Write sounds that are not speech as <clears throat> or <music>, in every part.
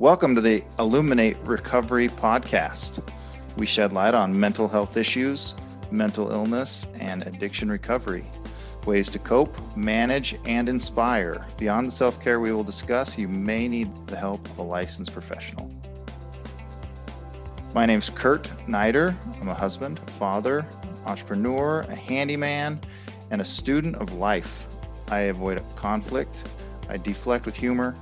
Welcome to the Illuminate Recovery podcast. We shed light on mental health issues, mental illness, and addiction recovery, ways to cope, manage, and inspire. Beyond the self care we will discuss, you may need the help of a licensed professional. My name's Curt Neider. I'm a husband, a father, entrepreneur, a handyman, and a student of life. I avoid conflict, I deflect with humor,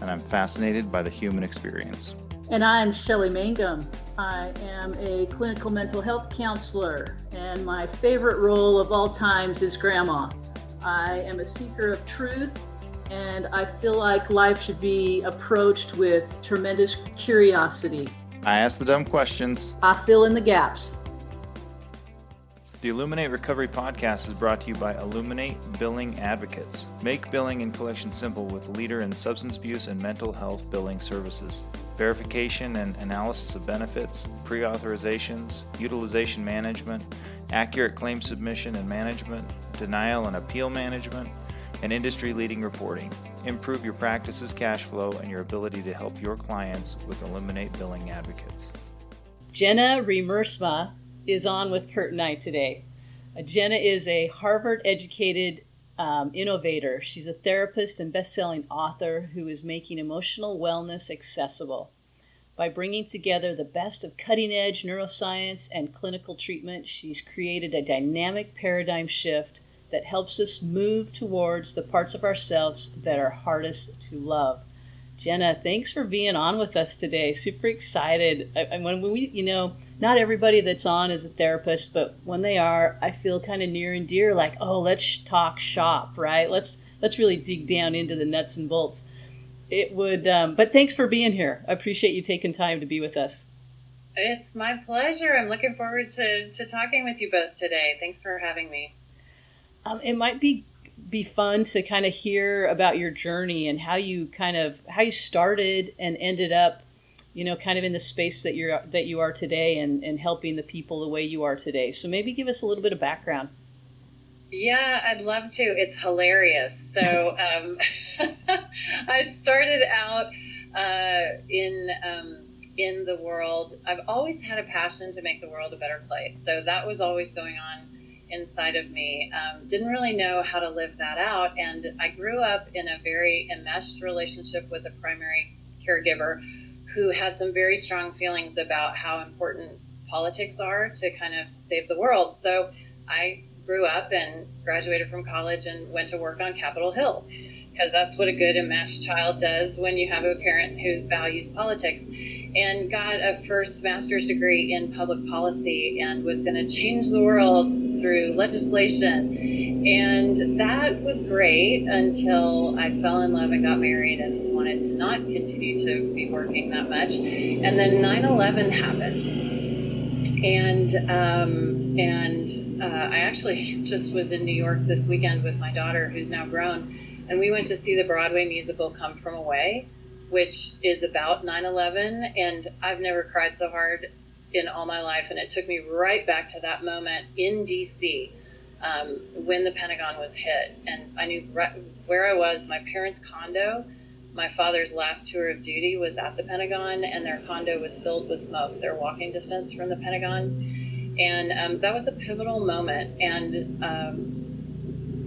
and I'm fascinated by the human experience. And I'm Shelley Mangum. I am a clinical mental health counselor, and my favorite role of all times is grandma. I am a seeker of truth, and I feel like life should be approached with tremendous curiosity. I ask the dumb questions. I fill in the gaps. The Illuminate Recovery Podcast is brought to you by Illuminate Billing Advocates. Make billing and collection simple with leader in substance abuse and mental health billing services. Verification and analysis of benefits, pre authorizations, utilization management, accurate claim submission and management, denial and appeal management, and industry leading reporting. Improve your practice's cash flow and your ability to help your clients with Illuminate Billing Advocates. Jenna Riemersma is on with Curt and I today. Uh, Jenna is a Harvard educated um, innovator. She's a therapist and best selling author who is making emotional wellness accessible. By bringing together the best of cutting edge neuroscience and clinical treatment, she's created a dynamic paradigm shift that helps us move towards the parts of ourselves that are hardest to love. Jenna, thanks for being on with us today. Super excited. I, when we, you know, not everybody that's on is a therapist, but when they are, I feel kind of near and dear. Like, oh, let's talk shop, right? Let's let's really dig down into the nuts and bolts. It would, um, but thanks for being here. I appreciate you taking time to be with us. It's my pleasure. I'm looking forward to to talking with you both today. Thanks for having me. Um, it might be be fun to kind of hear about your journey and how you kind of how you started and ended up you know kind of in the space that you're that you are today and and helping the people the way you are today. So maybe give us a little bit of background. Yeah i'd love to. It's hilarious. So <laughs> um, <laughs> i started out uh, in um, in the world. I've always had a passion to make the world a better place. So that was always going on inside of me. Um, didn't really know how to live that out. And I grew up in a very enmeshed relationship with a primary caregiver who had some very strong feelings about how important politics are to kind of save the world. So I grew up and graduated from college and went to work on Capitol Hill because that's what a good enmeshed child does when you have a parent who values politics. And got a first master's degree in public policy and was going to change the world through legislation. And that was great until I fell in love and got married and wanted to not continue to be working that much. And then 9 11 happened. And, um, and uh, I actually <laughs> just was in New York this weekend with my daughter, who's now grown and we went to see the Broadway musical Come From Away, which is about 9 11. And I've never cried so hard in all my life. And it took me right back to that moment in DC um, when the Pentagon was hit. And I knew right where I was, my parents' condo. My father's last tour of duty was at the Pentagon, and their condo was filled with smoke. They're walking distance from the Pentagon. And um, that was a pivotal moment. And um,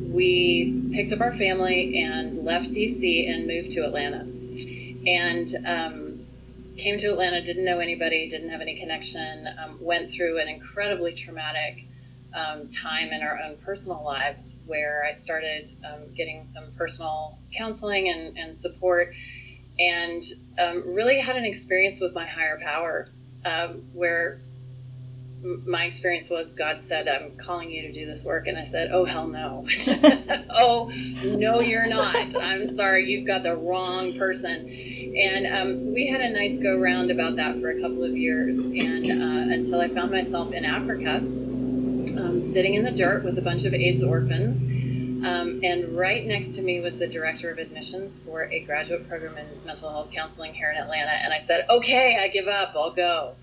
we picked up our family and left DC and moved to Atlanta. And um, came to Atlanta, didn't know anybody, didn't have any connection, um, went through an incredibly traumatic um, time in our own personal lives where I started um, getting some personal counseling and, and support and um, really had an experience with my higher power um, where my experience was God said, I'm calling you to do this work. And I said, Oh, hell no. <laughs> oh, no, you're not. I'm sorry, you've got the wrong person. And um, we had a nice go round about that for a couple of years. And uh, until I found myself in Africa, um, sitting in the dirt with a bunch of AIDS orphans. Um, and right next to me was the director of admissions for a graduate program in mental health counseling here in Atlanta. And I said, Okay, I give up, I'll go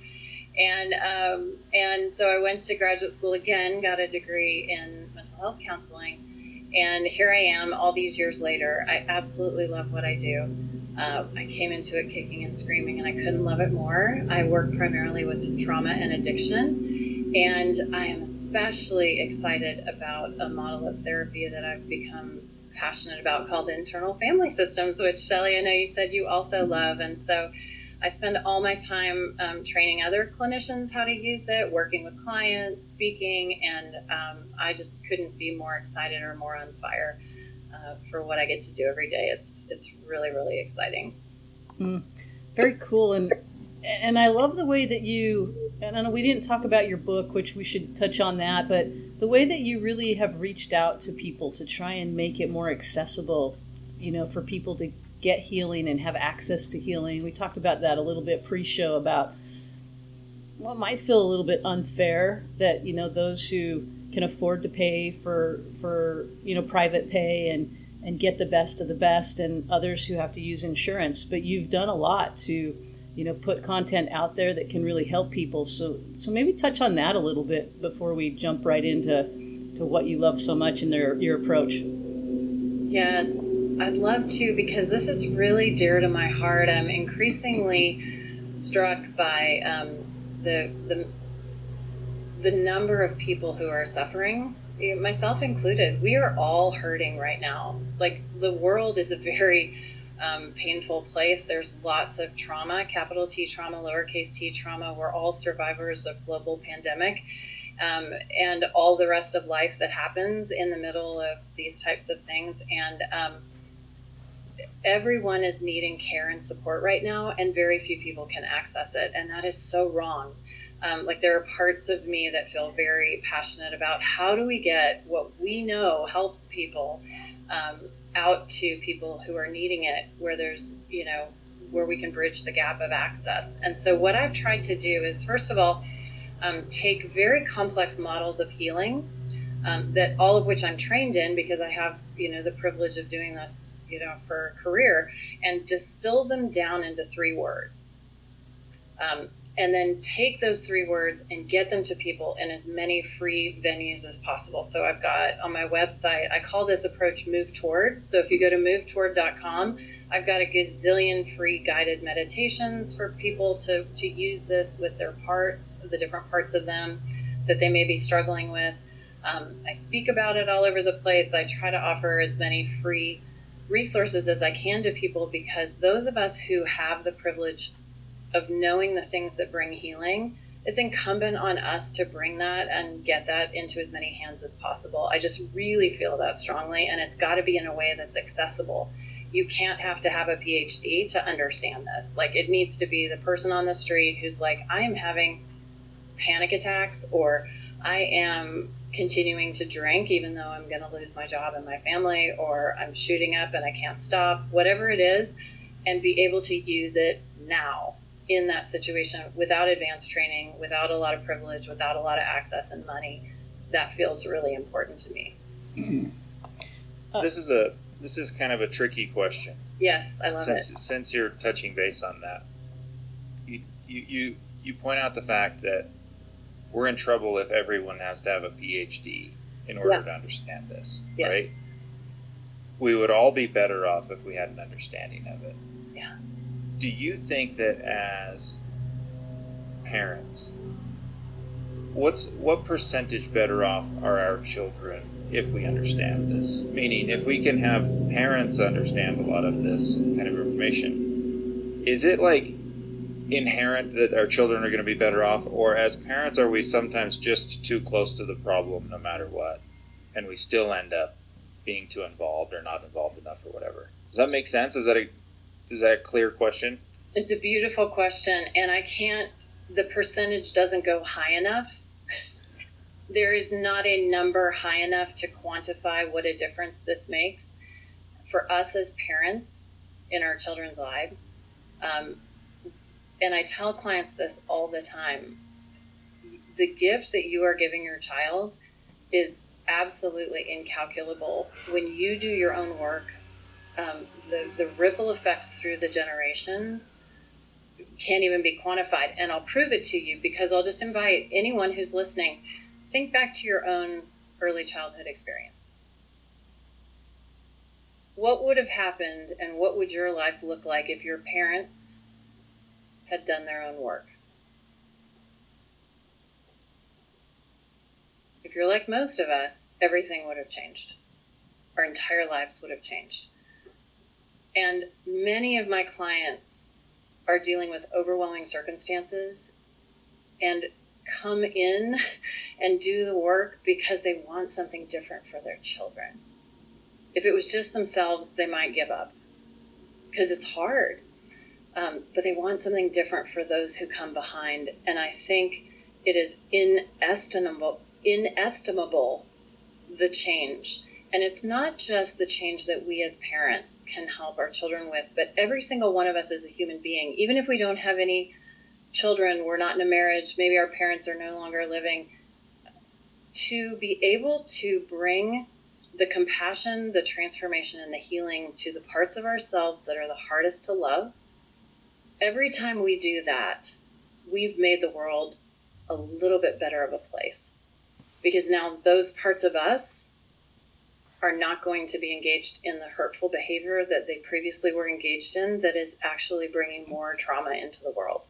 and um, and so I went to graduate school again, got a degree in mental health counseling, and here I am all these years later. I absolutely love what I do. Uh, I came into it kicking and screaming, and I couldn't love it more. I work primarily with trauma and addiction, and I am especially excited about a model of therapy that I've become passionate about called internal family systems, which Shelley, I know you said you also love. And so I spend all my time um, training other clinicians how to use it, working with clients, speaking, and um, I just couldn't be more excited or more on fire uh, for what I get to do every day. It's it's really really exciting. Mm, very cool, and and I love the way that you. And I know we didn't talk about your book, which we should touch on that, but the way that you really have reached out to people to try and make it more accessible, you know, for people to get healing and have access to healing. We talked about that a little bit pre-show about what might feel a little bit unfair that you know those who can afford to pay for for you know private pay and and get the best of the best and others who have to use insurance. But you've done a lot to you know put content out there that can really help people. So so maybe touch on that a little bit before we jump right into to what you love so much in their your approach yes i'd love to because this is really dear to my heart i'm increasingly struck by um, the the the number of people who are suffering myself included we are all hurting right now like the world is a very um, painful place. There's lots of trauma, capital T trauma, lowercase t trauma. We're all survivors of global pandemic. Um, and all the rest of life that happens in the middle of these types of things. And um, everyone is needing care and support right now, and very few people can access it. And that is so wrong. Um, like, there are parts of me that feel very passionate about how do we get what we know helps people um, out to people who are needing it where there's, you know, where we can bridge the gap of access. And so, what I've tried to do is, first of all, um, take very complex models of healing um, that all of which I'm trained in because I have, you know, the privilege of doing this, you know, for a career, and distill them down into three words. Um, and then take those three words and get them to people in as many free venues as possible. So I've got on my website, I call this approach Move Toward. So if you go to movetoward.com, I've got a gazillion free guided meditations for people to, to use this with their parts, the different parts of them that they may be struggling with. Um, I speak about it all over the place. I try to offer as many free resources as I can to people because those of us who have the privilege of knowing the things that bring healing, it's incumbent on us to bring that and get that into as many hands as possible. I just really feel that strongly, and it's got to be in a way that's accessible. You can't have to have a PhD to understand this. Like, it needs to be the person on the street who's like, I am having panic attacks, or I am continuing to drink even though I'm going to lose my job and my family, or I'm shooting up and I can't stop, whatever it is, and be able to use it now in that situation without advanced training, without a lot of privilege, without a lot of access and money, that feels really important to me. Uh, this is a this is kind of a tricky question. Yes, I love since, it. Since you're touching base on that, you, you you you point out the fact that we're in trouble if everyone has to have a PhD in order yeah. to understand this, yes. right? We would all be better off if we had an understanding of it. Yeah do you think that as parents, what's what percentage better off are our children if we understand this? Meaning, if we can have parents understand a lot of this kind of information, is it like inherent that our children are going to be better off, or as parents, are we sometimes just too close to the problem no matter what, and we still end up being too involved or not involved enough or whatever? Does that make sense? Is that a is that a clear question? It's a beautiful question, and I can't. The percentage doesn't go high enough. There is not a number high enough to quantify what a difference this makes for us as parents in our children's lives. Um, and I tell clients this all the time. The gift that you are giving your child is absolutely incalculable. When you do your own work, um, the, the ripple effects through the generations can't even be quantified. And I'll prove it to you because I'll just invite anyone who's listening, think back to your own early childhood experience. what would have happened and what would your life look like if your parents had done their own work? If you're like most of us, everything would have changed. Our entire lives would have changed. And many of my clients are dealing with overwhelming circumstances and come in and do the work because they want something different for their children. If it was just themselves, they might give up because it's hard. Um, but they want something different for those who come behind. And I think it is inestimable, inestimable the change. And it's not just the change that we as parents can help our children with, but every single one of us as a human being, even if we don't have any children, we're not in a marriage, maybe our parents are no longer living, to be able to bring the compassion, the transformation, and the healing to the parts of ourselves that are the hardest to love, every time we do that, we've made the world a little bit better of a place. Because now those parts of us are not going to be engaged in the hurtful behavior that they previously were engaged in that is actually bringing more trauma into the world.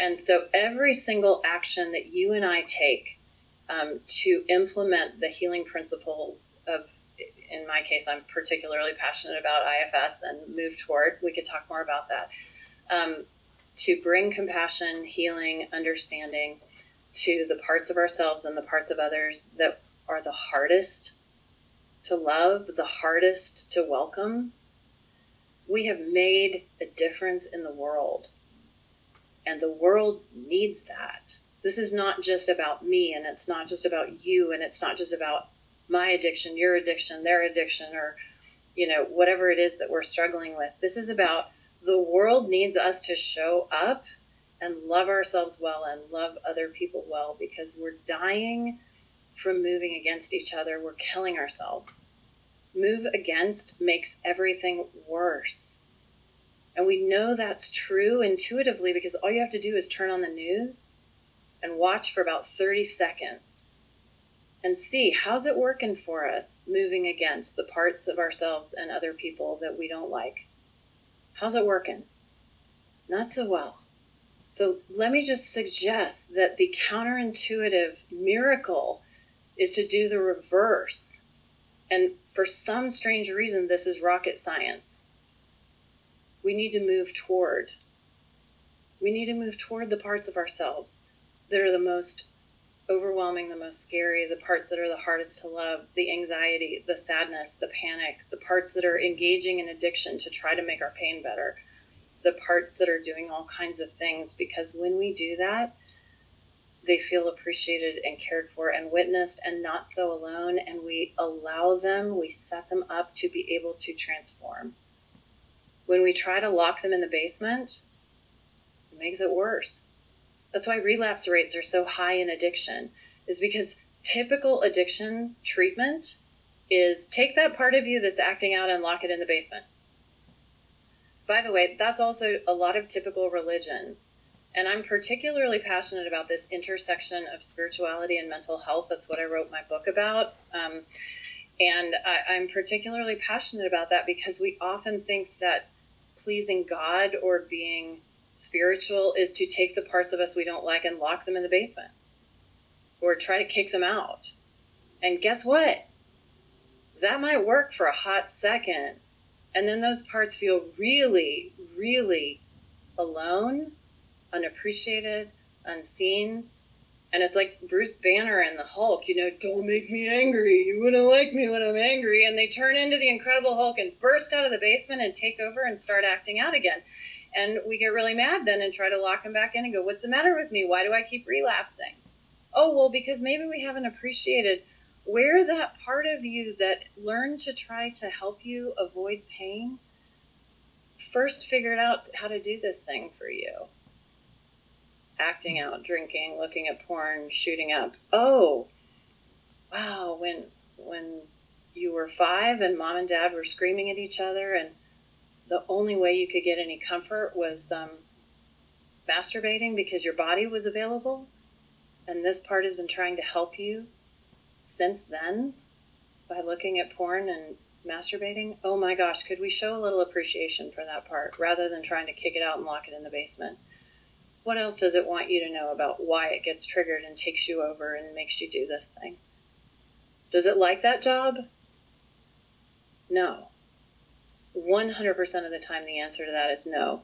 And so every single action that you and I take um, to implement the healing principles of in my case i'm particularly passionate about ifs and move toward we could talk more about that um, to bring compassion healing understanding to the parts of ourselves and the parts of others that are the hardest to love the hardest to welcome we have made a difference in the world and the world needs that this is not just about me and it's not just about you and it's not just about my addiction, your addiction, their addiction, or, you know, whatever it is that we're struggling with. This is about the world needs us to show up and love ourselves well and love other people well because we're dying from moving against each other. We're killing ourselves. Move against makes everything worse. And we know that's true intuitively because all you have to do is turn on the news and watch for about 30 seconds and see how's it working for us moving against the parts of ourselves and other people that we don't like. How's it working? Not so well. So let me just suggest that the counterintuitive miracle is to do the reverse. And for some strange reason, this is rocket science. We need to move toward. We need to move toward the parts of ourselves that are the most overwhelming, the most scary, the parts that are the hardest to love, the anxiety, the sadness, the panic, the parts that are engaging in addiction to try to make our pain better, the parts that are doing all kinds of things. Because when we do that, they feel appreciated and cared for and witnessed and not so alone. And we allow them, we set them up to be able to transform. When we try to lock them in the basement, it makes it worse that's why relapse rates are so high in addiction, is because typical addiction treatment is take that part of you that's acting out and lock it in the basement. By the way, that's also a lot of typical religion. And I'm particularly passionate about this intersection of spirituality and mental health. That's what I wrote my book about. Um, and I, I'm particularly passionate about that because we often think that pleasing God or being Spiritual is to take the parts of us we don't like and lock them in the basement or try to kick them out. And guess what? That might work for a hot second. And then those parts feel really, really alone, unappreciated, unseen. And it's like Bruce Banner and the Hulk, you know, don't make me angry. You wouldn't like me when I'm angry. And they turn into the Incredible Hulk and burst out of the basement and take over and start acting out again. And we get really mad then and try to lock them back in and go, What's the matter with me? Why do I keep relapsing? Oh, well, because maybe we haven't appreciated where that part of you that learned to try to help you avoid pain first figured out how to do this thing for you. Acting out, drinking, looking at porn, shooting up. Oh, wow, when when you were five and mom and dad were screaming at each other and the only way you could get any comfort was um, masturbating because your body was available. And this part has been trying to help you since then by looking at porn and masturbating, oh my gosh, could we show a little appreciation for that part rather than trying to kick it out and lock it in the basement? What else does it want you to know about why it gets triggered and takes you over and makes you do this thing? Does it like that job? No. 100% of the time, the answer to that is no.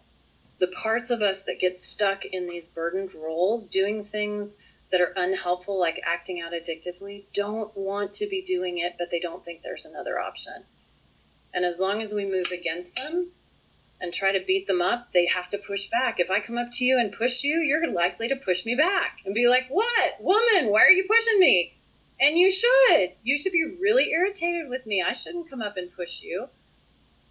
The parts of us that get stuck in these burdened roles, doing things that are unhelpful, like acting out addictively, don't want to be doing it, but they don't think there's another option. And as long as we move against them and try to beat them up, they have to push back. If I come up to you and push you, you're likely to push me back and be like, What? Woman, why are you pushing me? And you should. You should be really irritated with me. I shouldn't come up and push you.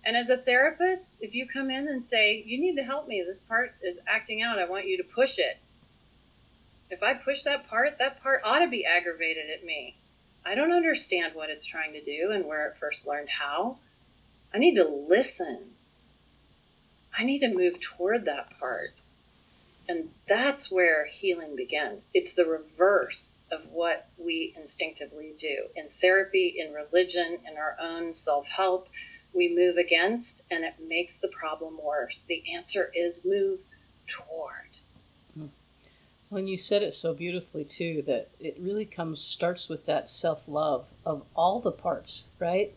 And as a therapist, if you come in and say, You need to help me, this part is acting out, I want you to push it. If I push that part, that part ought to be aggravated at me. I don't understand what it's trying to do and where it first learned how. I need to listen. I need to move toward that part. And that's where healing begins. It's the reverse of what we instinctively do. In therapy, in religion, in our own self help, we move against and it makes the problem worse. The answer is move toward. Hmm. When you said it so beautifully too, that it really comes starts with that self love of all the parts, right?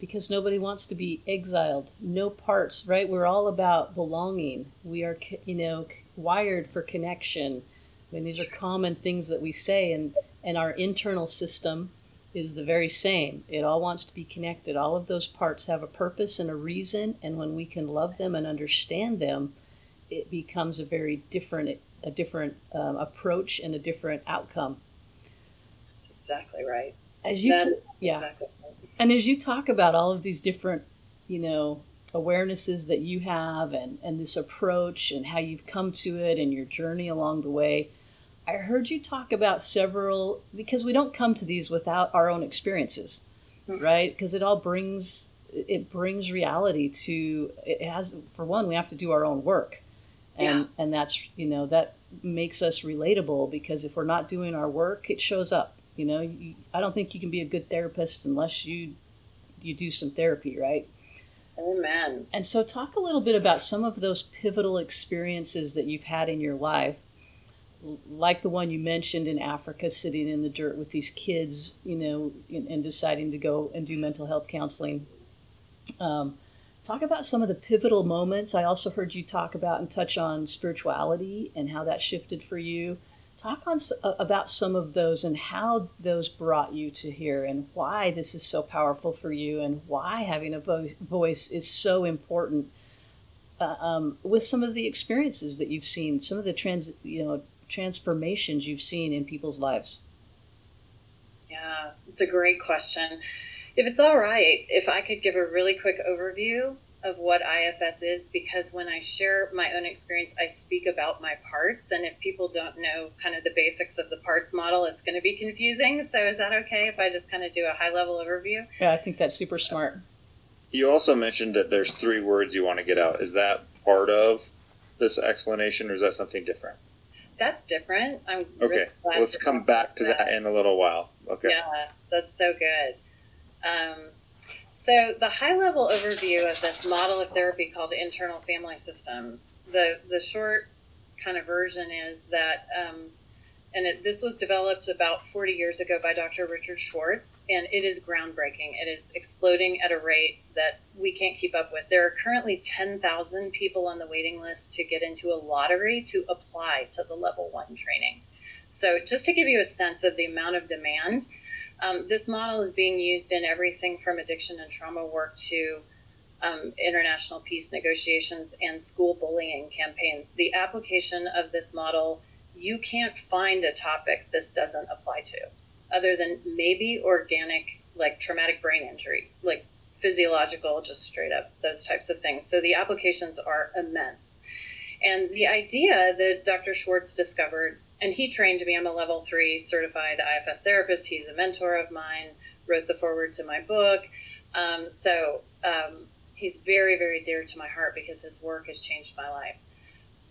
Because nobody wants to be exiled. No parts, right? We're all about belonging. We are, you know, wired for connection. I mean, these are common things that we say, and and our internal system is the very same. It all wants to be connected. All of those parts have a purpose and a reason, and when we can love them and understand them, it becomes a very different a different um, approach and a different outcome. That's exactly right. As you, t- yeah, exactly. And as you talk about all of these different, you know, awarenesses that you have and, and this approach and how you've come to it and your journey along the way. I heard you talk about several because we don't come to these without our own experiences, mm-hmm. right? Because it all brings it brings reality to it has for one we have to do our own work and yeah. and that's you know that makes us relatable because if we're not doing our work it shows up you know you, i don't think you can be a good therapist unless you you do some therapy right Amen. And so, talk a little bit about some of those pivotal experiences that you've had in your life, like the one you mentioned in Africa, sitting in the dirt with these kids, you know, and, and deciding to go and do mental health counseling. Um, talk about some of the pivotal moments. I also heard you talk about and touch on spirituality and how that shifted for you talk on about some of those and how those brought you to here and why this is so powerful for you and why having a vo- voice is so important uh, um, with some of the experiences that you've seen some of the trans you know transformations you've seen in people's lives. Yeah it's a great question. If it's all right if i could give a really quick overview of what IFS is because when I share my own experience, I speak about my parts. And if people don't know kind of the basics of the parts model, it's going to be confusing. So is that okay if I just kind of do a high level overview? Yeah, I think that's super smart. You also mentioned that there's three words you want to get out. Is that part of this explanation or is that something different? That's different. I'm okay. Really Let's come back to that. that in a little while. Okay. Yeah, that's so good. Um, so the high level overview of this model of therapy called internal family systems, the the short kind of version is that, um, and it, this was developed about 40 years ago by Dr. Richard Schwartz, and it is groundbreaking. It is exploding at a rate that we can't keep up with. There are currently 10,000 people on the waiting list to get into a lottery to apply to the level one training. So just to give you a sense of the amount of demand um, this model is being used in everything from addiction and trauma work to um, international peace negotiations and school bullying campaigns. The application of this model, you can't find a topic this doesn't apply to, other than maybe organic, like traumatic brain injury, like physiological, just straight up those types of things. So the applications are immense. And the idea that Dr. Schwartz discovered and he trained me. I'm a level three certified IFS therapist. He's a mentor of mine, wrote the foreword to my book. Um, so um, he's very, very dear to my heart because his work has changed my life.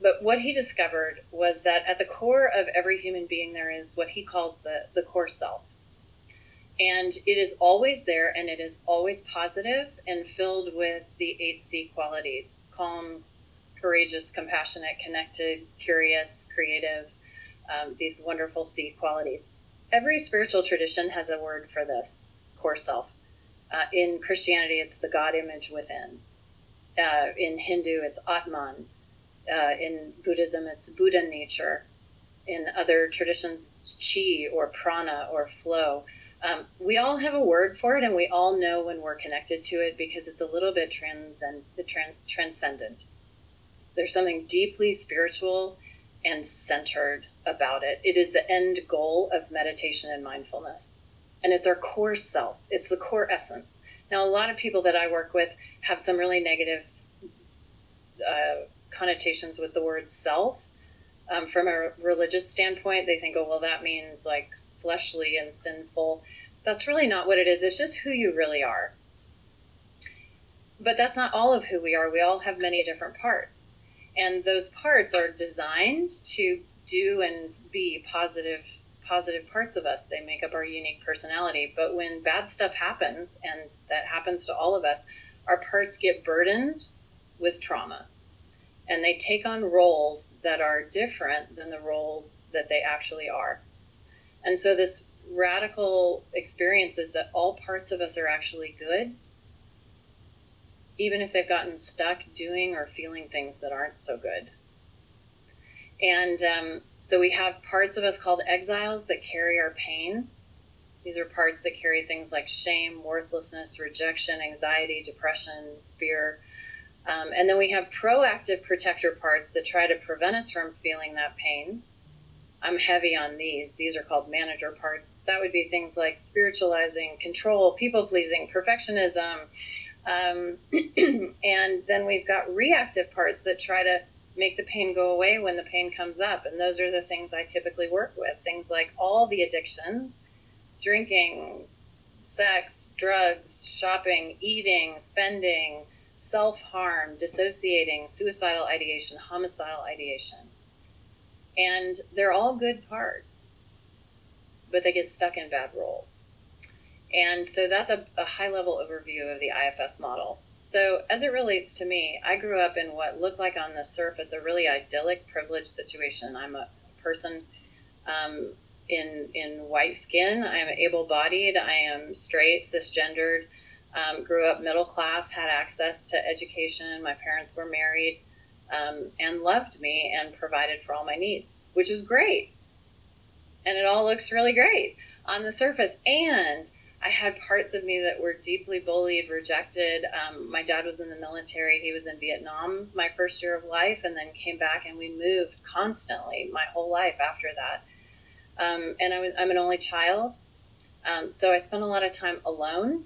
But what he discovered was that at the core of every human being, there is what he calls the, the core self. And it is always there and it is always positive and filled with the eight C qualities calm, courageous, compassionate, connected, curious, creative, um, these wonderful seed qualities. Every spiritual tradition has a word for this core self. Uh, in Christianity, it's the God image within. Uh, in Hindu, it's Atman. Uh, in Buddhism, it's Buddha nature. In other traditions, it's chi or prana or flow. Um, we all have a word for it, and we all know when we're connected to it because it's a little bit transcend- transcendent. There's something deeply spiritual and centered about it. It is the end goal of meditation and mindfulness. And it's our core self, it's the core essence. Now, a lot of people that I work with have some really negative uh, connotations with the word self. Um, from a religious standpoint, they think, oh, well, that means like fleshly and sinful. That's really not what it is. It's just who you really are. But that's not all of who we are. We all have many different parts. And those parts are designed to do and be positive positive parts of us. They make up our unique personality. But when bad stuff happens, and that happens to all of us, our parts get burdened with trauma. And they take on roles that are different than the roles that they actually are. And so this radical experience is that all parts of us are actually good, even if they've gotten stuck doing or feeling things that aren't so good. And um, so we have parts of us called exiles that carry our pain. These are parts that carry things like shame, worthlessness, rejection, anxiety, depression, fear. Um, and then we have proactive protector parts that try to prevent us from feeling that pain. I'm heavy on these. These are called manager parts. That would be things like spiritualizing, control, people pleasing, perfectionism. Um, <clears throat> and then we've got reactive parts that try to make the pain go away when the pain comes up. And those are the things I typically work with. Things like all the addictions drinking, sex, drugs, shopping, eating, spending, self harm, dissociating, suicidal ideation, homicidal ideation. And they're all good parts, but they get stuck in bad roles. And so that's a, a high level overview of the IFS model. So, as it relates to me, I grew up in what looked like on the surface a really idyllic, privileged situation. I'm a person um, in in white skin. I am able-bodied. I am straight, cisgendered. Um, grew up middle class, had access to education. My parents were married, um, and loved me and provided for all my needs, which is great. And it all looks really great on the surface. And I had parts of me that were deeply bullied, rejected. Um, my dad was in the military. He was in Vietnam my first year of life and then came back, and we moved constantly my whole life after that. Um, and I was, I'm an only child. Um, so I spent a lot of time alone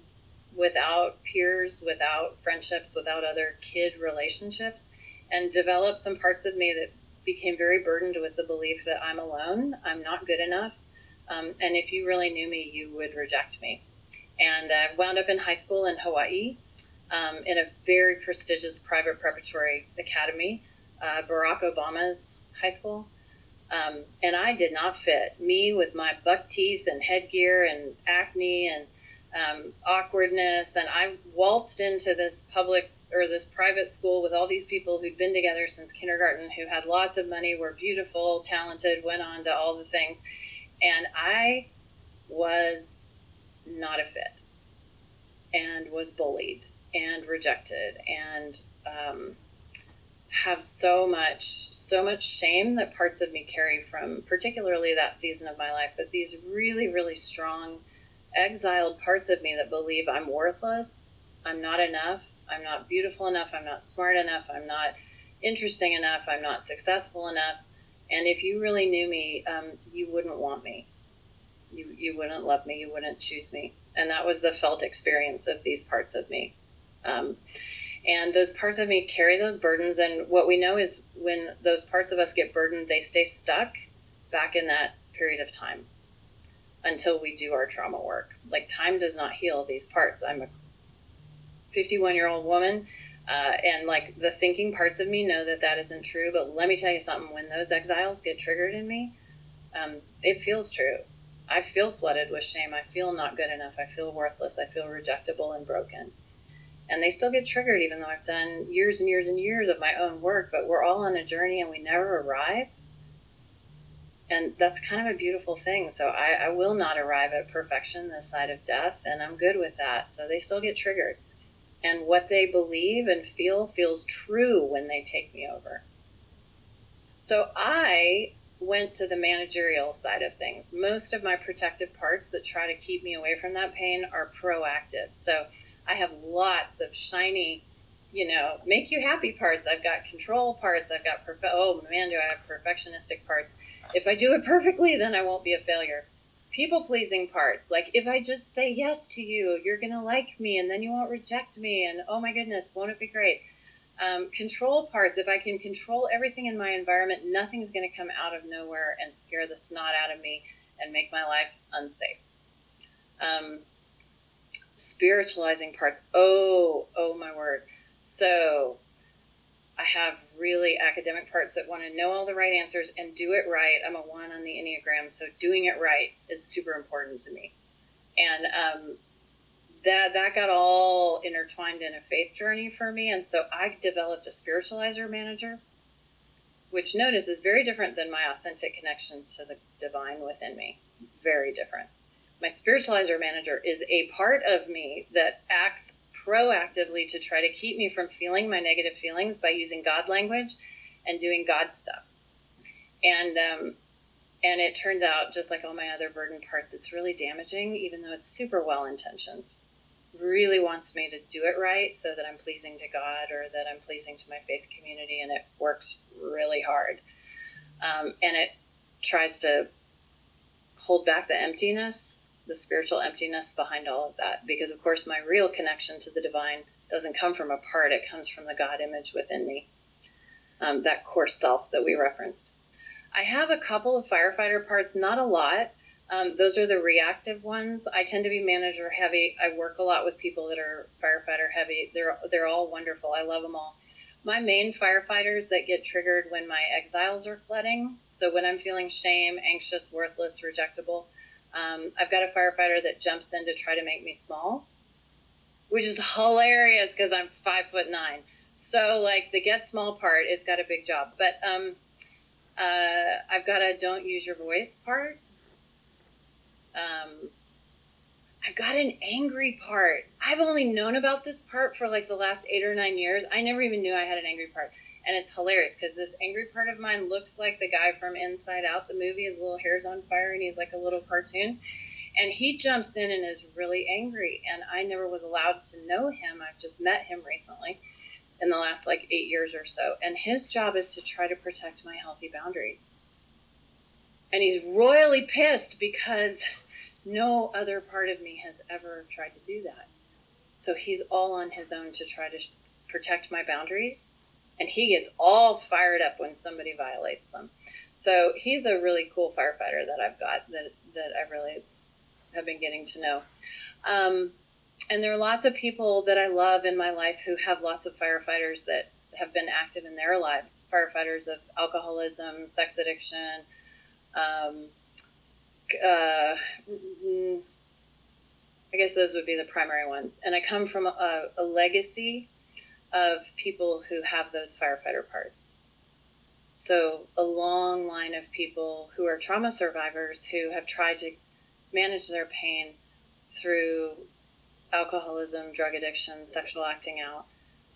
without peers, without friendships, without other kid relationships, and developed some parts of me that became very burdened with the belief that I'm alone, I'm not good enough, um, and if you really knew me, you would reject me. And I wound up in high school in Hawaii um, in a very prestigious private preparatory academy, uh, Barack Obama's high school. Um, and I did not fit. Me with my buck teeth and headgear and acne and um, awkwardness. And I waltzed into this public or this private school with all these people who'd been together since kindergarten, who had lots of money, were beautiful, talented, went on to all the things and I was not a fit and was bullied and rejected and um, have so much so much shame that parts of me carry from particularly that season of my life. But these really really strong exiled parts of me that believe i'm worthless i'm not enough i'm not beautiful enough i'm not smart enough i'm not interesting enough i'm not successful enough and if you really knew me, um, you wouldn't want me. You, you wouldn't love me. You wouldn't choose me. And that was the felt experience of these parts of me. Um, and those parts of me carry those burdens. And what we know is when those parts of us get burdened, they stay stuck back in that period of time until we do our trauma work. Like time does not heal these parts. I'm a 51 year old woman uh, and like the thinking parts of me know that that isn't true. But let me tell you something when those exiles get triggered in me, um, it feels true. I feel flooded with shame. I feel not good enough. I feel worthless. I feel rejectable and broken. And they still get triggered, even though I've done years and years and years of my own work. But we're all on a journey and we never arrive. And that's kind of a beautiful thing. So I, I will not arrive at perfection this side of death. And I'm good with that. So they still get triggered. And what they believe and feel feels true when they take me over. So I went to the managerial side of things. Most of my protective parts that try to keep me away from that pain are proactive. So I have lots of shiny, you know, make you happy parts. I've got control parts. I've got, perf- oh man, do I have perfectionistic parts. If I do it <laughs> perfectly, then I won't be a failure. People pleasing parts, like if I just say yes to you, you're to like me and then you won't reject me. And oh my goodness, won't it be great? Um, control parts, if I can control everything in my environment, nothing's to come out of nowhere and scare the snot out of me and make my life unsafe. Um, spiritualizing parts, oh, oh my word. So I have really academic parts that want to know all the right answers and do it right. I'm a one on the Enneagram, so doing it right is super important to me. And um, that that got all intertwined in a faith journey for me and so i developed a spiritualizer manager which notice is very different than my authentic connection to the divine within me very different my spiritualizer manager is a part of me that acts proactively to try to keep me from feeling my negative feelings by using god language and doing god stuff and um, and it turns out just like all my other burden parts it's really damaging even though it's super well intentioned really wants me to do it right so that I'm pleasing to God or that I'm pleasing to my faith community, and it works really hard. Um, and it tries to hold back the emptiness, the spiritual emptiness behind all of that, because of course, my real connection to the divine doesn't come from a part, it comes from the God image within me, um, that core self that we referenced. I have a couple of firefighter parts, not a lot. Um, those are the reactive ones. I tend to be manager heavy. I work a lot with people that are firefighter heavy. They're they're all wonderful. I love them all. My main firefighters that get triggered when my exiles are flooding. So when I'm feeling shame, anxious, worthless, rejectable, um, I've got a firefighter that jumps in to try to make me small, which is hilarious because I'm five foot nine. So like the get small part, it's got a big job. But um, uh, I've got a don't use your voice part um, I've got an angry part. I've only known about this part for like the last eight or nine years. I never even knew I had an angry part. And it's hilarious because this angry part of mine looks like the guy from Inside Out, the movie. His little hair's on fire and he's like a little cartoon. And he jumps in and is really angry. And I never was allowed to know him. I've just met him recently in the last like eight years or so. And his job is to try to protect my healthy boundaries. And he's royally pissed because <laughs> no other part of me has ever tried to do that. So he's all on his own to try to protect my boundaries. And he gets all fired up when somebody violates them. So he's a really cool firefighter that I've got that, that I really have been getting to know. Um, and there are lots of people that I love in my life who have lots of firefighters that have been active in their lives firefighters of alcoholism, sex addiction, um, uh, mm, I guess those would be the primary ones. And I come from a, a legacy of people who have those firefighter parts. So, a long line of people who are trauma survivors who have tried to manage their pain through alcoholism, drug addiction, sexual acting out.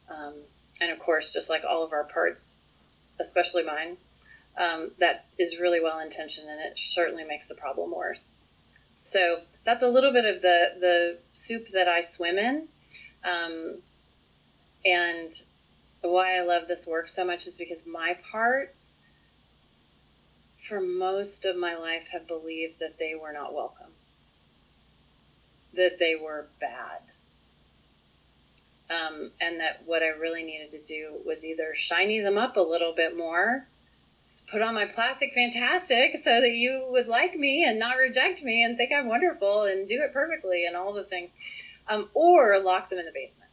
Um, and of course, just like all of our parts, especially mine, um, that is really well intentioned and it certainly makes the problem worse. So that's a little bit of the, the soup that I swim in. Um, and why I love this work so much is because my parts, for most of my life, have believed that they were not welcome, that they were bad. Um, and that what I really needed to do was either shiny them up a little bit more put on my plastic fantastic so that you would like me and not reject me and think I'm wonderful and do it perfectly and all the things. Um, or lock them in the basement.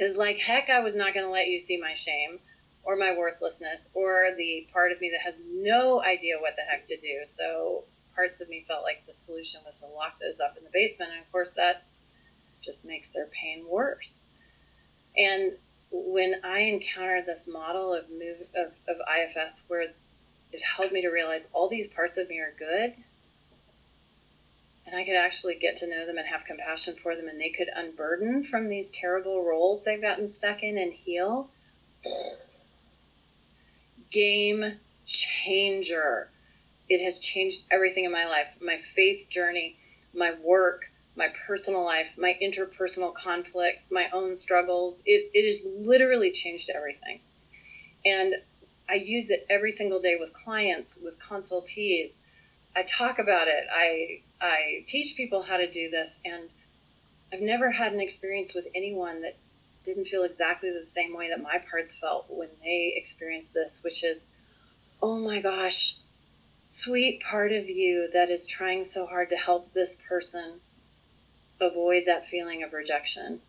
Because, like, heck, I was not going to let you see my shame or my worthlessness or the part of me that has no idea what the heck to do. So parts of me felt like the solution was to lock those up in the basement. And of course, that just makes their pain worse. And when I encountered this model of move of, of IFS where it helped me to realize all these parts of me are good and I could actually get to know them and have compassion for them and they could unburden from these terrible roles they've gotten stuck in and heal. <sighs> Game changer. It has changed everything in my life, my faith journey, my work, my personal life, my interpersonal conflicts, my own struggles. It, it has literally changed everything. And I use it every single day with clients, with consultees. I talk about it. I I teach people how to do this and I've never had an experience with anyone that didn't feel exactly the same way that my parts felt when they experienced this, which is, oh my gosh, sweet part of you that is trying so hard to help this person avoid that feeling of rejection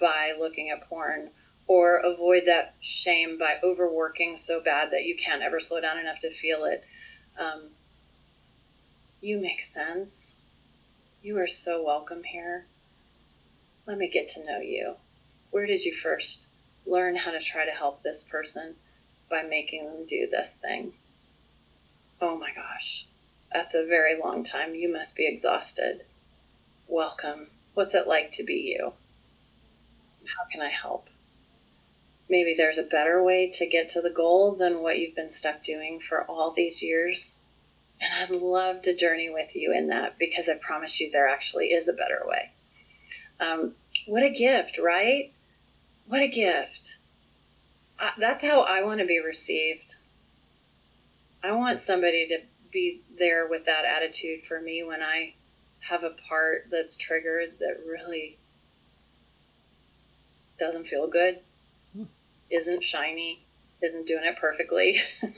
by looking at porn or avoid that shame by overworking so bad that you can't ever slow down enough to feel it. Um, you make sense. You are so welcome here. Let me get to know you. Where did you first learn how to try to help this person by making them do this thing? Oh my gosh, that's a very long time. You must be exhausted. Welcome. What's it like to be you? How can I help? Maybe there's a better way to get to the goal than what you've been stuck doing for all these years. And I'd love to journey with you in that because I promise you there actually is a better way. Um, what a gift, right? What a gift. Uh, that's how I want to be received. I want somebody to be there with that attitude for me when I have a part that's triggered that really doesn't feel good, hmm. isn't shiny, isn't doing it perfectly. <laughs>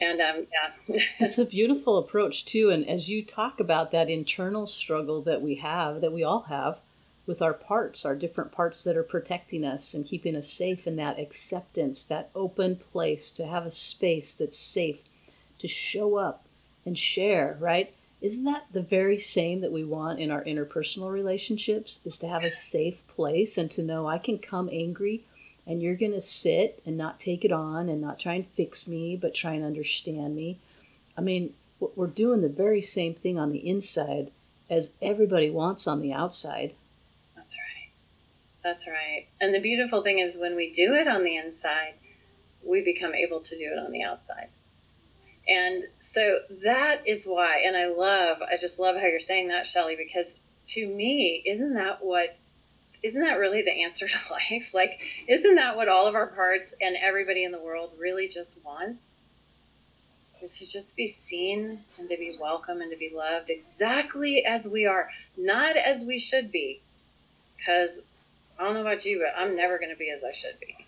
and um, yeah, <laughs> it's a beautiful approach too. And as you talk about that internal struggle that we have, that we all have with our parts, our different parts that are protecting us and keeping us safe in that acceptance, that open place to have a space that's safe to show up and share, right? Isn't that the very same that we want in our interpersonal relationships? Is to have a safe place and to know I can come angry and you're going to sit and not take it on and not try and fix me, but try and understand me. I mean, we're doing the very same thing on the inside as everybody wants on the outside. That's right. That's right. And the beautiful thing is when we do it on the inside, we become able to do it on the outside. And so that is why, and I love, I just love how you're saying that, Shelley, because to me, isn't that what, isn't that really the answer <laughs> to life? Like, isn't that what all of our parts and everybody in the world really just wants? Is to just be seen and to be welcome and to be loved exactly as we are, not as we should be. Because I don't know about you, but I'm never going to be as I should be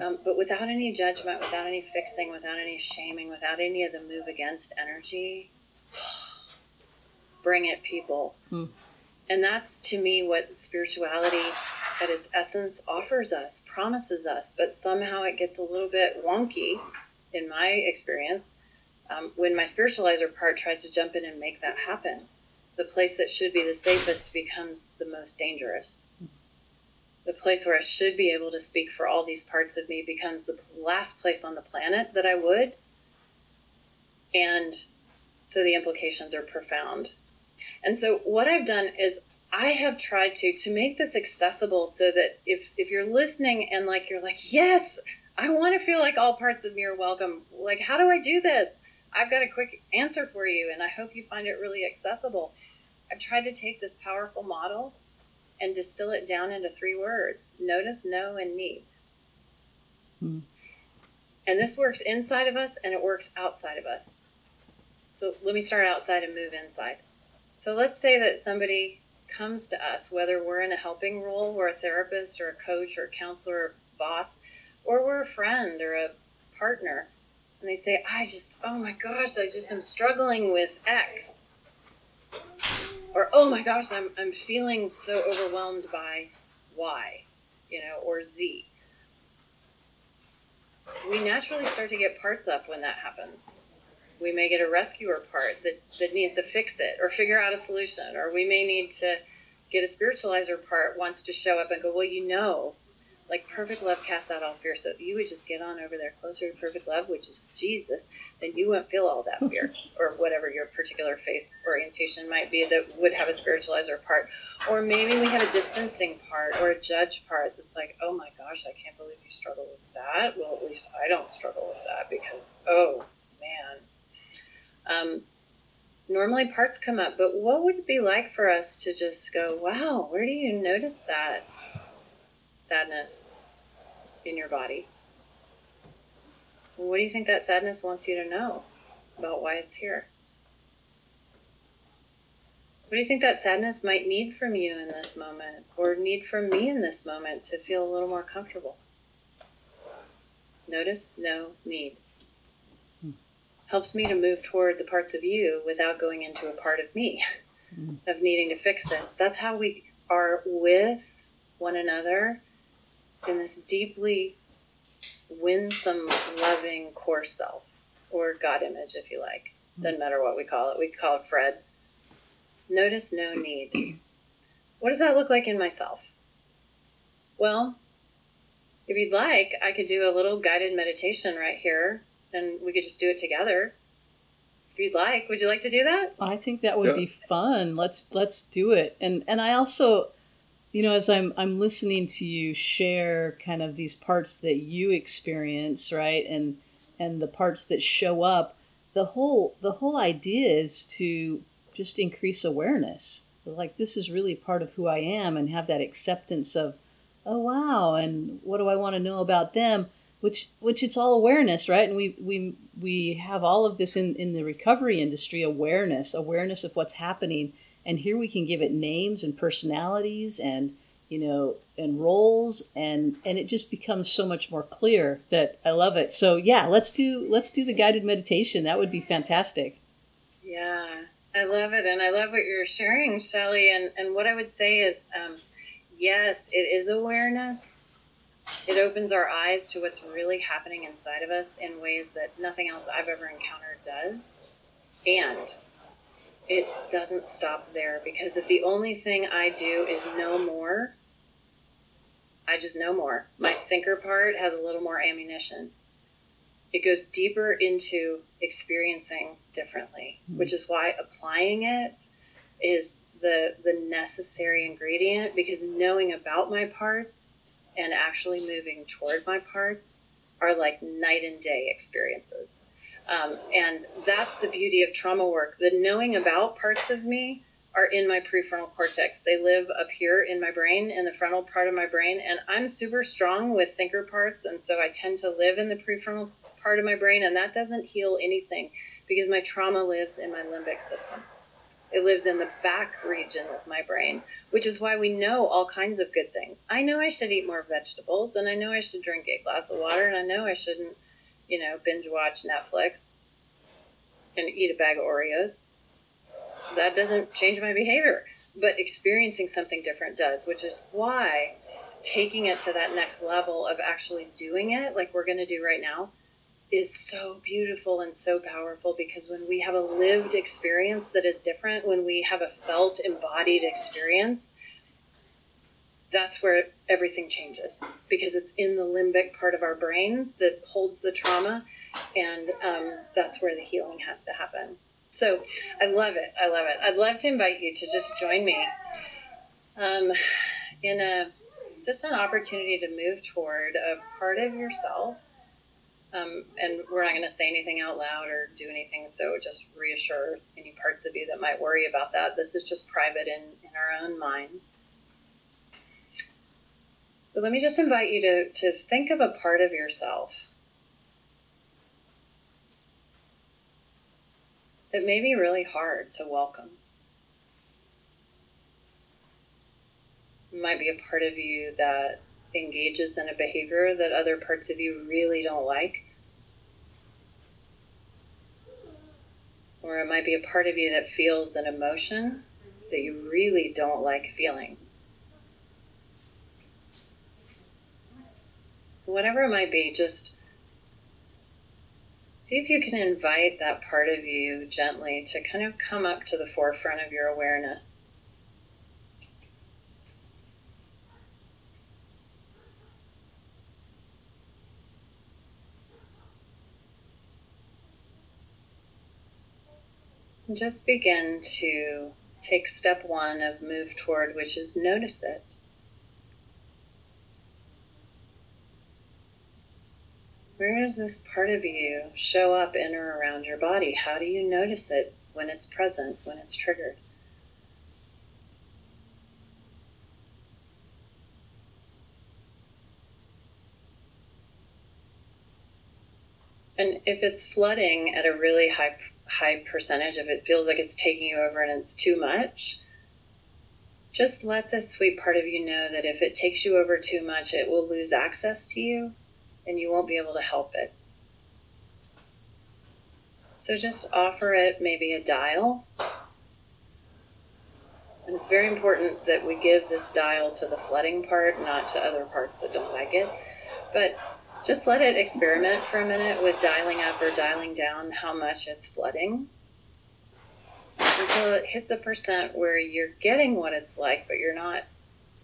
um, but without any judgment, without any fixing, without any shaming, without any of the move against energy. <sighs> Bring it, people. Hmm. And that's to me what spirituality at its essence offers us, promises us, but somehow it gets a little bit wonky in my experience um, when my spiritualizer part tries to jump in and make that happen. The place that should be the safest becomes the most dangerous the place where I should be able to speak for all these parts of me becomes the last place on the planet that I would. And so the implications are profound. And so what I've done is I have tried to to make this accessible so that if if you're listening and like you're like, "Yes, I want to feel like all parts of me are welcome." Like, how do I do this? I've got a quick answer for you and I hope you find it really accessible. I've tried to take this powerful model and distill it down into three words notice, know, and need. Hmm. And this works inside of us and it works outside of us. So let me start outside and move inside. So let's say that somebody comes to us, whether we're in a helping role, we're a therapist or a coach or a counselor or boss, or we're a friend or a partner, and they say, I just, oh my gosh, I just am struggling with X or oh my gosh, I'm I'm feeling so overwhelmed by Y, you know, or Z. We naturally start to get parts up when that happens. We may get a rescuer part that, that needs to fix it or figure out a solution, or we may need to get a spiritualizer part wants to show up and go, well, you know, like perfect love casts out all fear. So if you would just get on over there closer to perfect love, which is Jesus, then you won't feel all that fear <laughs> or whatever your particular faith orientation might be that would have a spiritualizer part. Or maybe we have a distancing part or a judge part that's like, oh my gosh, I can't believe you struggle with that. Well, at least I don't struggle with that because, oh man. Um, normally parts come up, but what would it be like for us to just go, wow, where do you notice that sadness in your body? What do you think that sadness wants you to know about why it's here? What do you think that sadness might need from you in this moment, or need from me in this moment to feel a little more comfortable? Notice, know, need helps me to move toward the parts of you without going into a part of me mm. of needing to fix it. That's how we are with one another in this deeply winsome, loving core self or God image, if you like. Mm. Doesn't matter what we call it. We call it Fred. Notice know need. What does that look like in myself? Well, if you'd like, I could do a little guided meditation right here and we could just do it together. If you'd like. Would you like to do that? I think that would yeah. be fun. Let's let's do it. And and i also you know as i'm i'm listening to you share kind of these parts that you experience right and and the parts that show up the whole the whole idea is to just increase awareness. Like this is really part of who i am and have that acceptance of oh wow and what do i want to know about them which which it's all awareness right? And we we we have all of this in in the recovery industry awareness awareness of what's happening. And here we can give it names and personalities and you know and roles. And and it just becomes so much more clear that i love it. So yeah let's do let's do the guided meditation. That would be fantastic. Yeah i love it. And i love what you're sharing shelley and and what i would say is um, yes it is awareness it opens our eyes to what's really happening inside of us in ways that nothing else I've ever encountered does. And it doesn't stop there because if the only thing I do is know more, I just know more. My thinker part has a little more ammunition. It goes deeper into experiencing differently, mm-hmm. which is why applying it is the the necessary ingredient because knowing about my parts and actually moving toward my parts are like night and day experiences. Um, and that's the beauty of trauma work. The knowing about parts of me are in my prefrontal cortex. They live up here in my brain, in the frontal part of my brain. And I'm super strong with thinker parts. And so I tend to live in the prefrontal part of my brain. And that doesn't heal anything because my trauma lives in my limbic system. It lives in the back region of my brain, which is why we know all kinds of good things. I know I should eat more vegetables, and I know I should drink a glass of water, and I know I shouldn't, you know, binge watch Netflix and eat a bag of Oreos. That doesn't change my behavior, but experiencing something different does, which is why taking it to that next level of actually doing it, like we're going to do right now, is so beautiful and so powerful because when we have a lived experience that is different, when we have a felt embodied experience, that's where everything changes because it's in the limbic part of our brain that holds the trauma, and um, that's where the healing has to happen. So I love it. I love it. I'd love to invite you to just join me um, in a just an opportunity to move toward a part of yourself um, and we're not going to say anything out loud or do anything, so just reassure any parts of you that might worry about that. This is just private in, in our own minds. But let me just invite you to, to think of a part of yourself that may be really hard to welcome. It might be a part of you that engages in a behavior that other parts of you really don't like. Or it might be a part of you that feels an emotion that you really don't like feeling. Whatever it might be, just See if you can invite that part of you gently to kind of come up to the forefront of your awareness. Just begin to take step one of move toward, which is notice it. Where does this part of you show up in or around your body? How do you notice it when it's present, when it's triggered? And if it's flooding at a really high high percentage, if it feels like it's taking you over and it's too much, just let this sweet part of you know that if it takes you over too much, it will lose access to you and you won't be able to help it. So just offer it maybe a dial. And it's very important that we give this dial to the flooding part, not to other parts that don't like it. But just let it experiment for a minute with dialing up or dialing down how much it's flooding until it hits a percent where you're getting what it's like, but you're not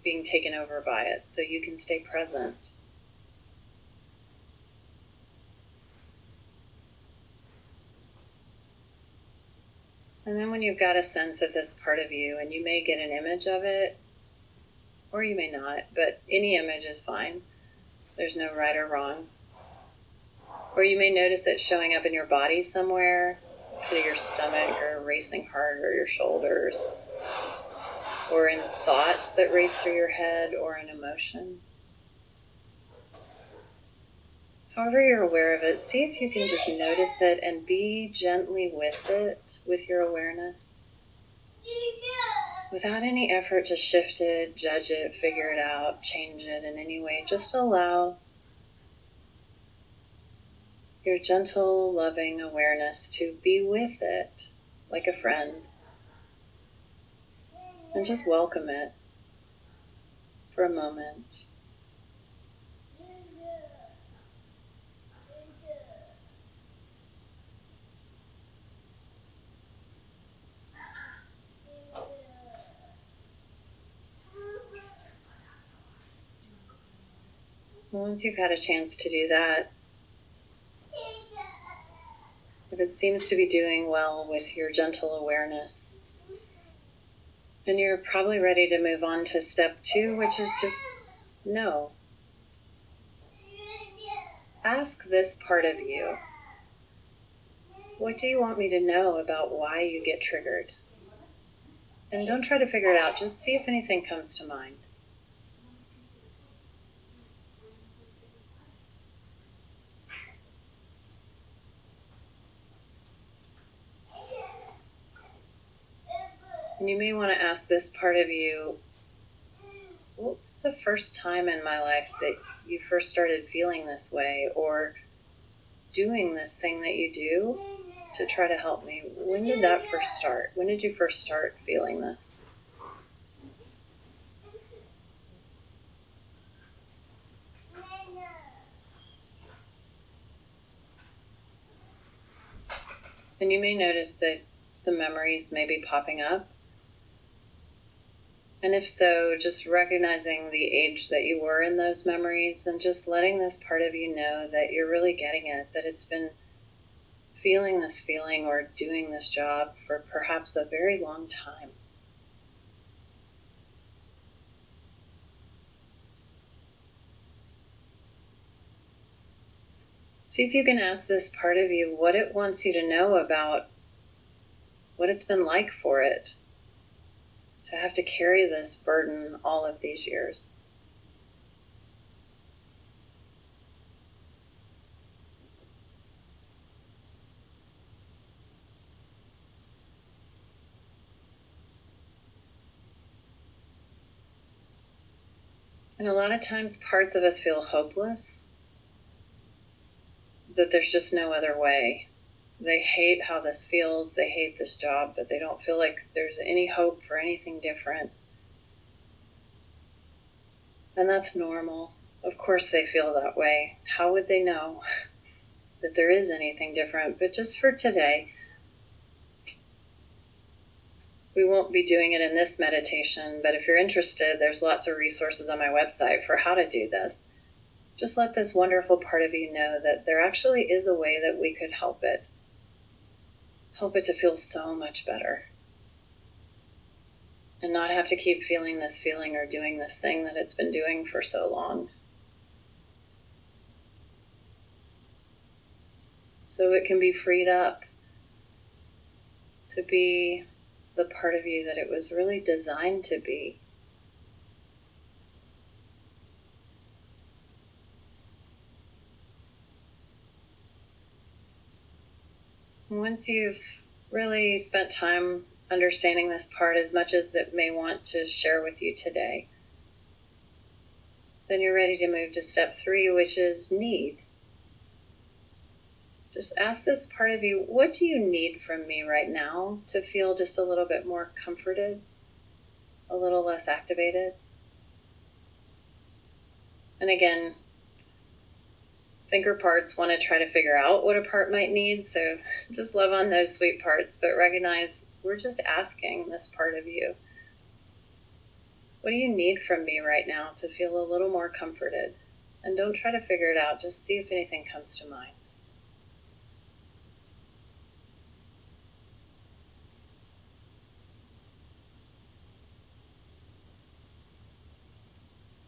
being taken over by it, so you can stay present. And then when you've got a sense of this part of you, and you may get an image of it, or you may not, but any image is fine. There's no right or wrong. Or you may notice it showing up in your body somewhere, to your stomach, or racing heart, or your shoulders, or in thoughts that race through your head, or an emotion. However, you're aware of it, see if you can just notice it and be gently with it, with your awareness. Without any effort to shift it, judge it, figure it out, change it in any way, just allow your gentle, loving awareness to be with it like a friend. And just welcome it for a moment. Once you've had a chance to do that, if it seems to be doing well with your gentle awareness, then you're probably ready to move on to step two, which is just know. Ask this part of you what do you want me to know about why you get triggered? And don't try to figure it out, just see if anything comes to mind. And you may want to ask this part of you what was the first time in my life that you first started feeling this way or doing this thing that you do to try to help me? When did that first start? When did you first start feeling this? And you may notice that some memories may be popping up and if so, just recognizing the age that you were in those memories and just letting this part of you know that you're really getting it, that it's been feeling this feeling or doing this job for perhaps a very long time. See if you can ask this part of you what it wants you to know about what it's been like for it to have to carry this burden all of these years. And a lot of times, parts of us feel hopeless, that there's just no other way they hate how this feels, they hate this job, but they don't feel like there's any hope for anything different. And that's normal. Of course, they feel that way. How would they know? <laughs> that there is anything different, but just for today, we won't be doing it in this meditation, but if you're interested, there's lots of resources on my website for how to do this. Just let this wonderful part of you know that there actually is a way that we could help it. Help it to feel so much better. And not have to keep feeling this feeling or doing this thing that it's been doing for so long. So it can be freed up to be the part of you that it was really designed to be. Once you've really spent time understanding this part as much as it may want to share with you today, then you're ready to move to step three, which is need. Just ask this part of you, what do you need from me right now to feel just a little bit more comforted, a little less activated? And again, thinker parts want to try to figure out what a part might need, so just love on those sweet parts, but recognize we're just asking this part of you. What do you need from me right now to feel a little more comforted? And don't try to figure it out, just see if anything comes to mind.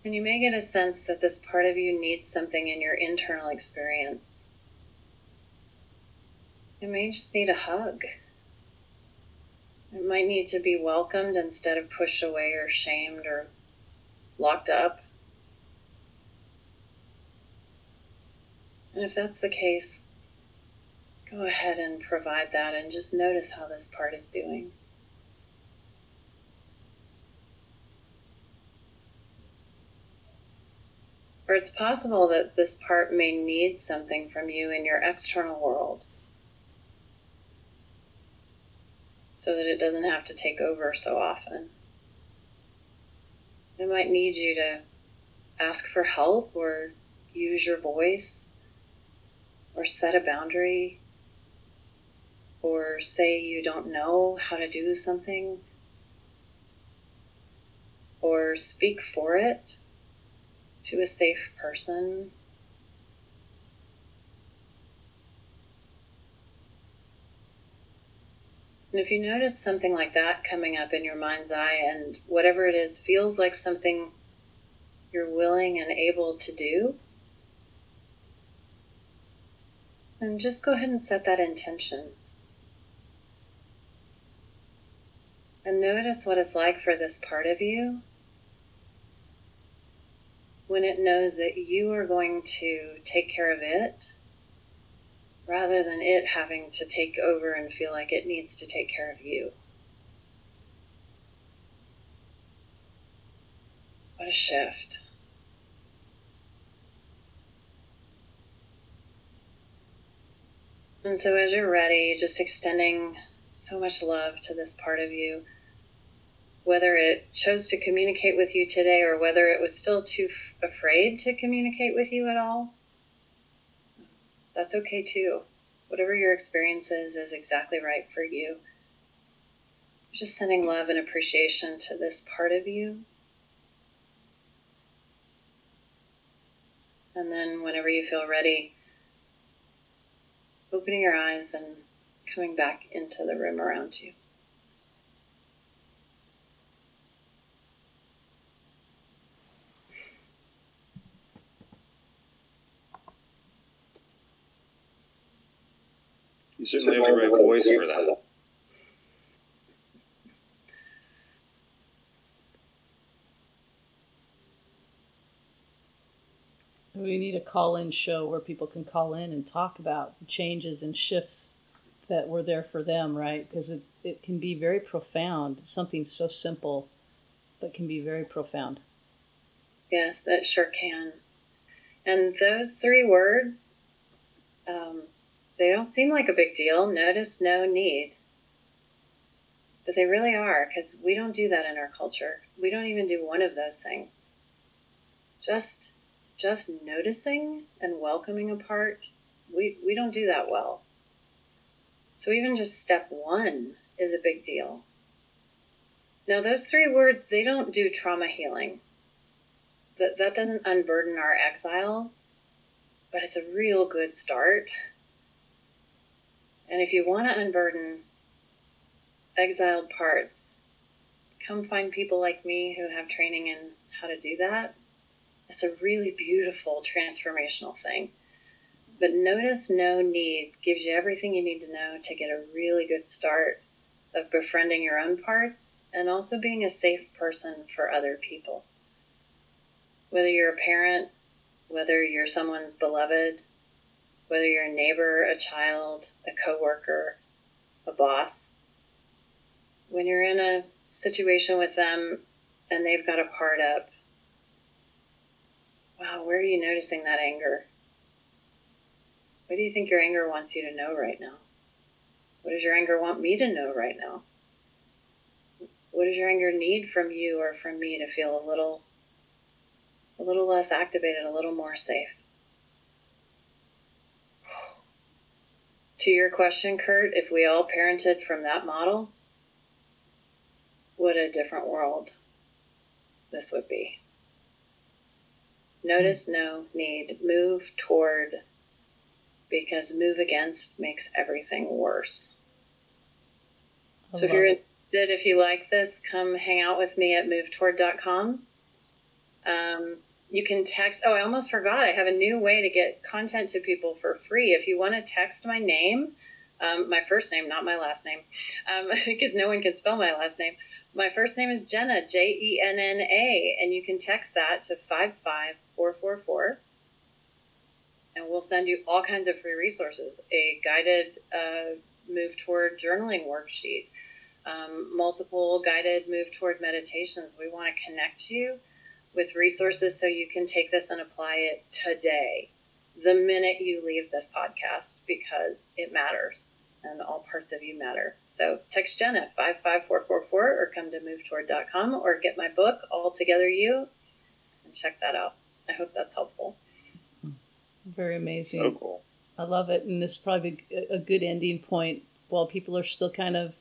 And you may get a sense that this part of you needs something in your internal experience. It may just need a hug. It might need to be welcomed instead of pushed away or shamed or locked up. And if that's the case, go ahead and provide that and just notice how this part is doing. Or it's possible that this part may need something from you in your external world so that it doesn't have to take over so often. It might need you to ask for help or use your voice or set a boundary or say you don't know how to do something or speak for it to a safe person. And if you notice something like that coming up in your mind's eye, and whatever it is feels like something you're willing and able to do, then just go ahead and set that intention. And notice what it's like for this part of you when it knows that you are going to take care of it rather than it having to take over and feel like it needs to take care of you. What a shift. And so, as you're ready, just extending so much love to this part of you whether it chose to communicate with you today or whether it was still too f- afraid to communicate with you at all, that's okay too. Whatever your experience is, is exactly right for you. Just sending love and appreciation to this part of you. And then, whenever you feel ready, opening your eyes and coming back into the room around you. You certainly have the right voice for that. We need a call in show where people can call in and talk about the changes and shifts that were there for them, right? Because it, it can be very profound, something so simple, but can be very profound. Yes, it sure can. And those three words, um, they don't seem like a big deal. Notice, know need. But they really are, because we don't do that in our culture. We don't even do one of those things. Just just noticing and welcoming a part We, we don't do that well. So even just step one is a big deal. Now, those three words, they don't do trauma healing. That, that doesn't unburden our exiles, but it's a real good start. And if you want to unburden exiled parts, come find people like me who have training in how to do that. It's a really beautiful transformational thing. But notice know need gives you everything you need to know to get a really good start of befriending your own parts and also being a safe person for other people. Whether you're a parent, whether you're someone's beloved, whether you're a neighbor, a child, a coworker, a boss, when you're in a situation with them and they've got a part up, wow, where are you noticing that anger? What do you think your anger wants you to know right now? What does your anger want me to know right now? What does your anger need from you or from me to feel a little a little less activated, a little more safe? To your question, Curt, if we all parented from that model, what a different world this would be. Notice know need. Move toward because move against makes everything worse. I so if you're it. interested, if you like this, come hang out with me at movetoward.com. Um, you can text. Oh, I almost forgot. I have a new way to get content to people for free. If you want to text my name, um, my first name, not my last name, um, <laughs> because no one can spell my last name. My first name is Jenna, J E N N A, and you can text that to 55444 and we'll send you all kinds of free resources a guided uh, move toward journaling worksheet, um, multiple guided move toward meditations. We want to connect you with resources so you can take this and apply it today, the minute you leave this podcast, because it matters and all parts of you matter. So text Jen at 55444 or come to movetoward.com or get my book, Altogether You, and check that out. I hope that's helpful. Very amazing. So cool. I love it. And this is probably a good ending point while people are still kind of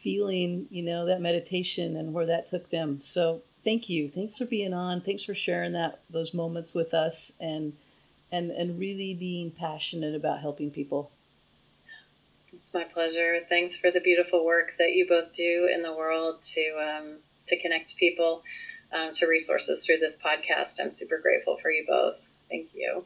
feeling, you know, that meditation and where that took them. So thank you. Thanks for being on. Thanks for sharing that those moments with us and and and really being passionate about helping people. It's my pleasure. Thanks for the beautiful work that you both do in the world to um, to connect people um, to resources through this podcast. I'm super grateful for you both. Thank you.